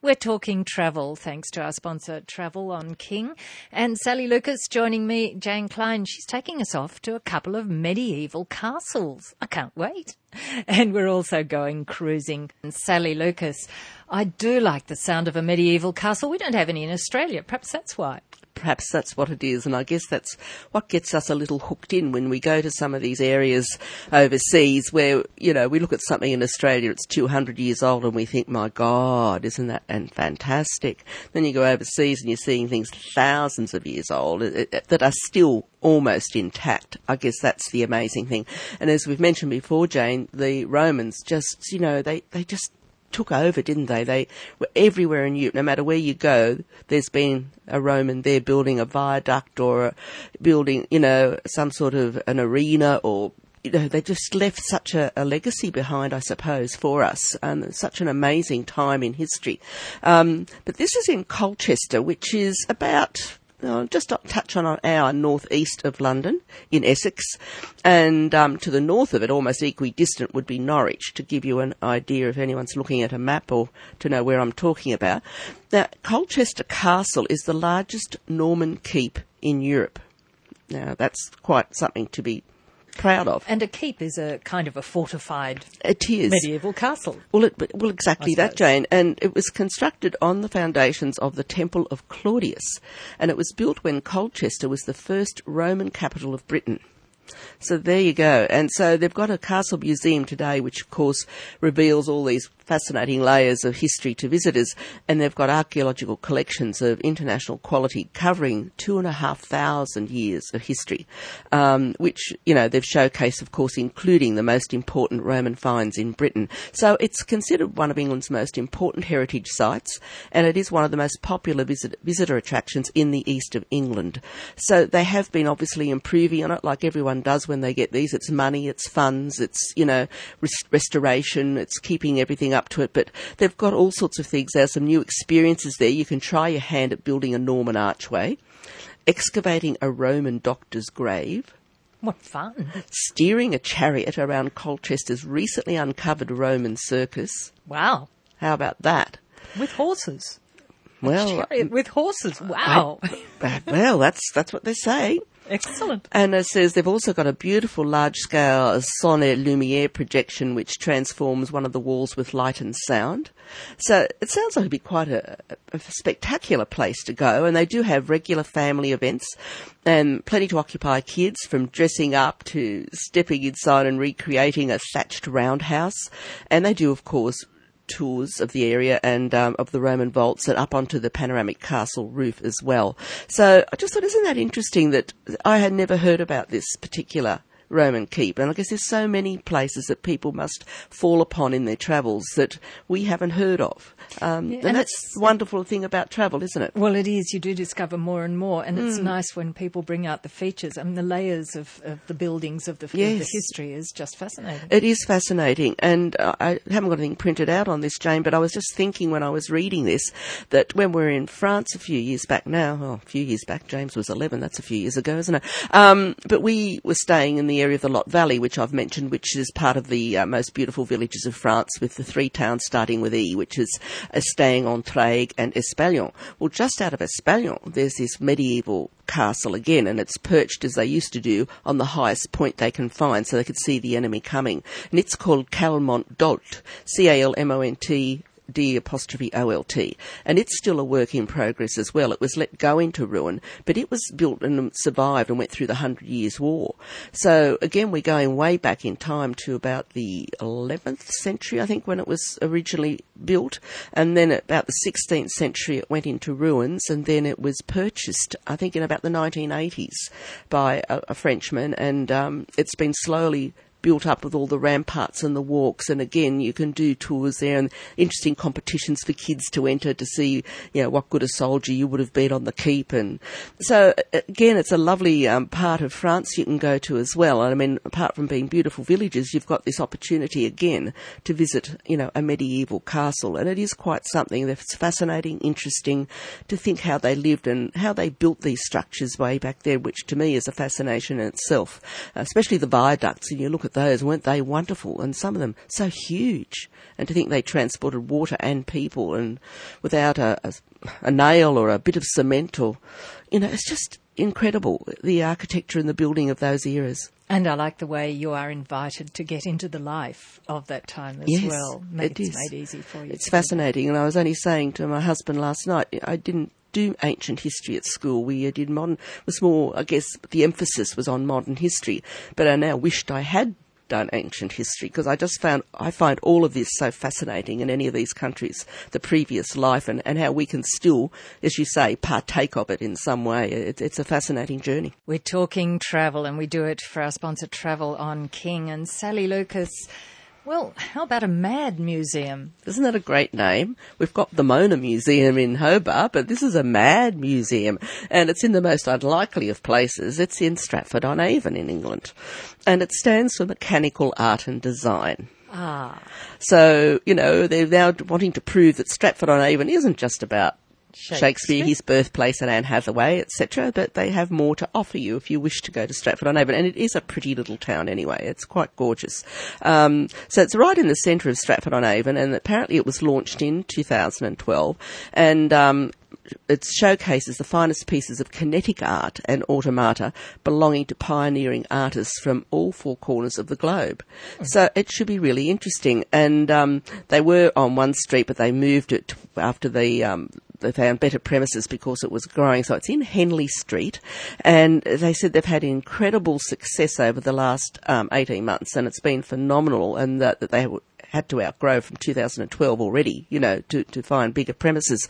We're talking travel thanks to our sponsor Travel on King. And Sally Lucas joining me, Jane Klein. She's taking us off to a couple of medieval castles. I can't wait. And we're also going cruising. And Sally Lucas, I do like the sound of a medieval castle. We don't have any in Australia. Perhaps that's why perhaps that's what it is. And I guess that's what gets us a little hooked in when we go to some of these areas overseas where, you know, we look at something in Australia, it's 200 years old and we think, my God, isn't that and fantastic? Then you go overseas and you're seeing things thousands of years old uh, uh, that are still almost intact. I guess that's the amazing thing. And as we've mentioned before, Jane, the Romans just, you know, they, they just took over, didn't they? They were everywhere in Europe. No matter where you go, there's been a Roman there building a viaduct or building, you know, some sort of an arena or you know, they just left such a, a, legacy behind, I suppose, for us, and such an amazing time in history. Um, but this is in Colchester, which is about uh, just touch on an hour northeast of London in Essex, and um, to the north of it, almost equidistant, would be Norwich. To give you an idea, if anyone's looking at a map or to know where I'm talking about, now Colchester Castle is the largest Norman keep in Europe. Now that's quite something to be proud of. And a keep is a kind of a fortified it is. medieval castle. Well, it, well, exactly that, Jane. And it was constructed on the foundations of the Temple of Claudius, and it was built when Colchester was the first Roman capital of Britain. So there you go. And so they've got a castle museum today, which of course reveals all these fascinating layers of history to visitors. And they've got archaeological collections of international quality covering two and a half thousand years of history, um, which, you know, they've showcased, of course, including the most important Roman finds in Britain. So it's considered one of England's most important heritage sites, and it is one of the most popular visit- visitor attractions in the east of England. So they have been obviously improving on it, like everyone does when they get these. It's money, it's funds, it's, you know, rest- restoration, it's keeping everything up to it. But they've got all sorts of things. There's some new experiences there. You can try your hand at building a Norman archway, excavating a Roman doctor's grave. What fun. Steering a chariot around Colchester's recently uncovered Roman circus. Wow. How about that? With horses. Well, with horses. Wow. I, well, that's that's what they say. Excellent. And it says they've also got a beautiful large-scale son et lumiere projection which transforms one of the walls with light and sound. So it sounds like it'd be quite a, a spectacular place to go. And they do have regular family events and plenty to occupy kids from dressing up to stepping inside and recreating a thatched roundhouse. And they do, of course, tours of the area and um, of the Roman vaults and up onto the panoramic castle roof as well. So I just thought, isn't that interesting that I had never heard about this particular Roman keep. And I guess there's so many places that people must fall upon in their travels that we haven't heard of. Um, yeah, and, and that's the wonderful thing about travel, isn't it? Well, it is. You do discover more and more, and it's mm. nice when people bring out the features. I mean, the layers of, of the buildings of the, yes. the, history is just fascinating. It is fascinating, and uh, I haven't got anything printed out on this, Jane. But I was just thinking when I was reading this that when we were in France a few years back now, oh, a few years back, James was 11. That's a few years ago, isn't it? Um, but we were staying in the area of the Lot Valley, which I've mentioned, which is part of the uh, most beautiful villages of France, with the three towns starting with E, which is Estaing, Entraygues, and Espalion. Well, just out of Espalion, there's this medieval castle again, and it's perched as they used to do on the highest point they can find, so they could see the enemy coming. And it's called Calmont d'Olt, C-A-L-M-O-N-T D apostrophe O-L-T. And it's still a work in progress as well. It was let go into ruin, but it was built and survived and went through the Hundred Years' War. So again, we're going way back in time to about the 11th century, I think, when it was originally built. And then about the 16th century, it went into ruins and then it was purchased, I think, in about the 1980s by a, a Frenchman and um, it's been slowly built up with all the ramparts and the walks. And again, you can do tours there and interesting competitions for kids to enter to see, you know, what good a soldier you would have been on the keep. And so again, it's a lovely um, part of France you can go to as well. And I mean, apart from being beautiful villages, you've got this opportunity again to visit, you know, a medieval castle. And it is quite something that's fascinating, interesting to think how they lived and how they built these structures way back there, which to me is a fascination in itself, especially the viaducts. And you look at those. Weren't they wonderful? And some of them so huge. And to think they transported water and people and without a, a, a nail or a bit of cement or, you know, it's just incredible, the architecture and the building of those eras. And I like the way you are invited to get into the life of that time as Yes, well. it it's is. made easy for you. It's to do that. fascinating, and I was only saying to my husband last night, I didn't do ancient history at school. We did modern. Was more, I guess, the emphasis was on modern history. But I now wished I had done ancient history because I just found I find all of this so fascinating in any of these countries, the previous life and, and how we can still, as you say, partake of it in some way. It, it's a fascinating journey. We're talking travel, and we do it for our sponsor, Travel on King. And Sally Lucas, well, how about a mad museum? Isn't that a great name? We've got the Mona Museum in Hobart, but this is a mad museum, and it's in the most unlikely of places. It's in Stratford on Avon in England, and it stands for Mechanical Art and Design. Ah, So, you know, they're now wanting to prove that Stratford on Avon isn't just about Shakespeare, Shakespeare. his birthplace, and Anne Hathaway, etc. But they have more to offer you if you wish to go to Stratford on Avon, and it is a pretty little town anyway. It's quite gorgeous. Um, so it's right in the centre of Stratford on Avon, and apparently it was launched in 2012, and um, it showcases the finest pieces of kinetic art and automata belonging to pioneering artists from all four corners of the globe. So it should be really interesting. And um, they were on one street, but they moved it after the. Um, they found better premises because it was growing. So it's in Henley Street, and they said they've had incredible success over the last um, 18 months, and it's been phenomenal. And that, that they had to outgrow from 2012 already, you know, to, to find bigger premises.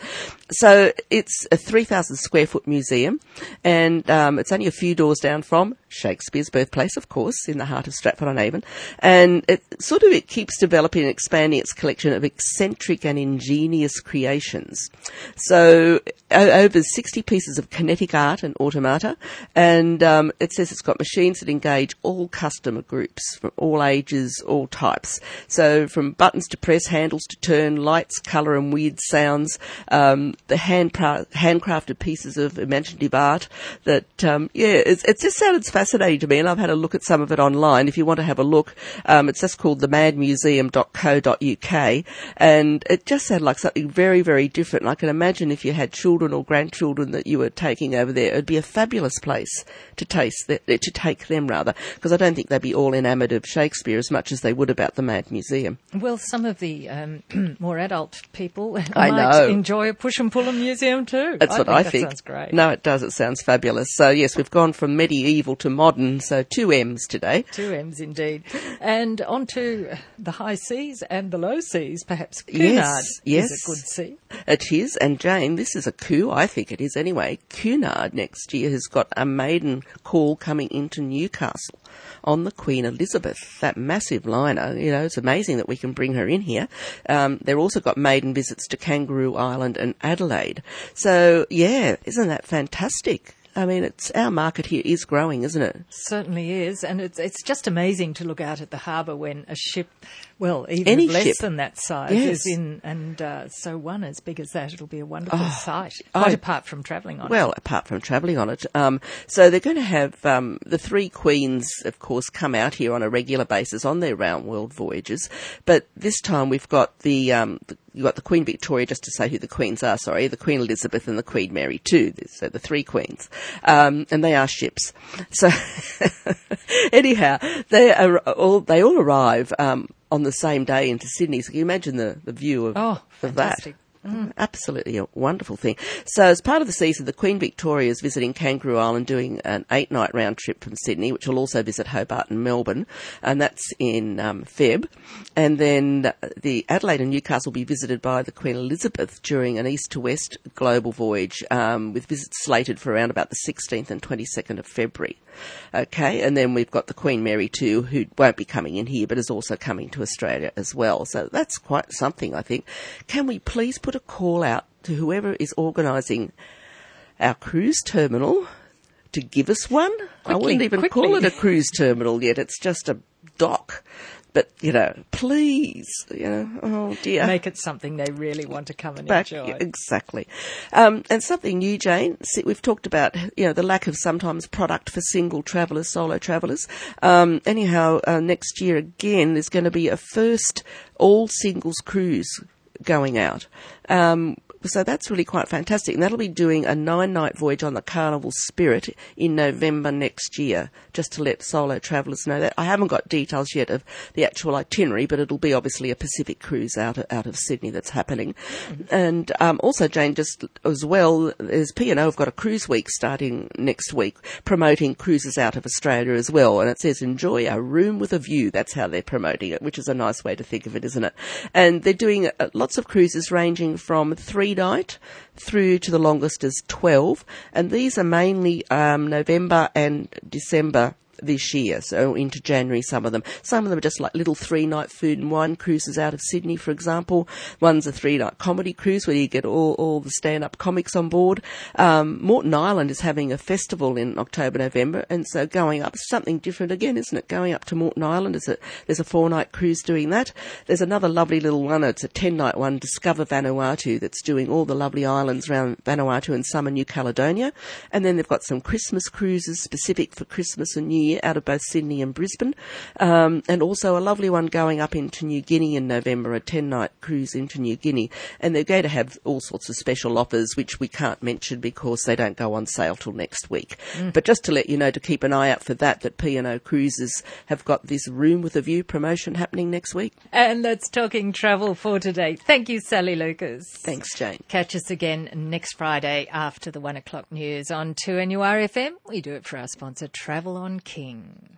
So it's a 3,000 square foot museum, and um, it's only a few doors down from Shakespeare's birthplace, of course, in the heart of Stratford on Avon. And it sort of it keeps developing and expanding its collection of eccentric and ingenious creations. So over 60 pieces of kinetic art and automata, and um, it says it's got machines that engage all customer groups from all ages, all types. So from buttons to press, handles to turn, lights, colour and weird sounds, um, the hand handcrafted pieces of imaginative art that, um, yeah, it's, it just sounded fascinating to me and I've had a look at some of it online. If you want to have a look, um, it's just called themadmuseum.co.uk and it just sounded like something very, very different. And I can imagine if you had children or grandchildren that you were taking over there, it'd be a fabulous place to taste, to take them rather, because I don't think they'd be all enamoured of Shakespeare as much as they would about the Mad Museum. Well, some of the um, more adult people I might know. enjoy a push and pull museum too. That's I what think I that think. Sounds great. No, it does. It sounds fabulous. So yes, we've gone from medieval to modern. So two M's today. Two M's indeed. And on to the high seas and the low seas, perhaps Cunard Yes, yes. is a good sea. It is, and Jane, this is a coup. I think it is anyway. Cunard next year has got a maiden call coming into Newcastle on the Queen Elizabeth, that massive liner. You know, it's amazing that we can bring her in here. Um, they've also got maiden visits to Kangaroo Island and Adelaide. So yeah, isn't that fantastic? I mean, it's our market here is growing, isn't it? Certainly is, and it's it's just amazing to look out at the harbour when a ship, well, even Any less ship. than that size, Yes. is in, and uh, so one as big as that, it'll be a wonderful sight. I- Quite apart from travelling on it. Well, apart from travelling on it. Um, so they're going to have um, the three queens, of course, come out here on a regular basis on their round world voyages. But this time we've got the, um, the you've got the Queen Victoria, just to say who the queens are, sorry, the Queen Elizabeth and the Queen Mary 2. So the three queens. Um, and they are ships. So anyhow, they are all, they all arrive, um, on the same day into Sydney. So can you imagine the, the view of, Oh, of that? Fantastic. Absolutely a wonderful thing. So, as part of the season, the Queen Victoria is visiting Kangaroo Island, doing an eight-night round trip from Sydney, which will also visit Hobart and Melbourne, and that's in um, Feb. And then the Adelaide and Newcastle will be visited by the Queen Elizabeth during an east to west global voyage, um, with visits slated for around about the 16th and 22nd of February. Okay, and then we've got the Queen Mary 2, who won't be coming in here, but is also coming to Australia as well. So that's quite something, I think. Can we please put a call out to whoever is organising our cruise terminal to give us one? I wouldn't even quickly. call it a cruise terminal yet. It's just a dock. But, you know, please, you know, oh dear. Make it something they really want to come and Back, enjoy. exactly. Um, and something new, Jane. See, we've talked about, you know, the lack of sometimes product for single travellers, solo travellers. Um, anyhow, uh, next year again, there's going to be a first all singles cruise going out. Um, so that's really quite fantastic. And that'll be doing a nine night voyage on the Carnival Spirit in November next year, just to let solo travellers know that. I haven't got details yet of the actual itinerary, but it'll be obviously a Pacific cruise out of, out of Sydney that's happening. And um, also, Jane, just as well, there's P&O have got a cruise week starting next week, promoting cruises out of Australia as well. And it says, enjoy a room with a view. That's how they're promoting it, which is a nice way to think of it, isn't it? And they're doing uh, lots of cruises ranging from three night through to the longest is 12. And these are mainly um, November and December this year, so into January, some of them. Some of them are just like little three night food and wine cruises out of Sydney, for example. One's a three night comedy cruise where you get all, all the stand up comics on board. Um, Moreton Island is having a festival in October, November, and so going up, something different again, isn't it? Going up to Moreton Island, is a, there's a four night cruise doing that. There's another lovely little one, it's a 10 night one, Discover Vanuatu, that's doing all the lovely islands around Vanuatu and in New Caledonia. And then they've got some Christmas cruises specific for Christmas and New Year out of both Sydney and Brisbane. Um, and also a lovely one going up into New Guinea in November, a 10 night cruise into New Guinea. And they're going to have all sorts of special offers, which we can't mention because they don't go on sale till next week. But just to let you know, to keep an eye out for that, that P&O Cruises have got this room with a view promotion happening next week. And that's talking travel for today. Thank you, Sally Lucas. Thanks, Jane. Catch us again next Friday after the one o'clock news on 2NURFM. We do it for our sponsor, Travel on King.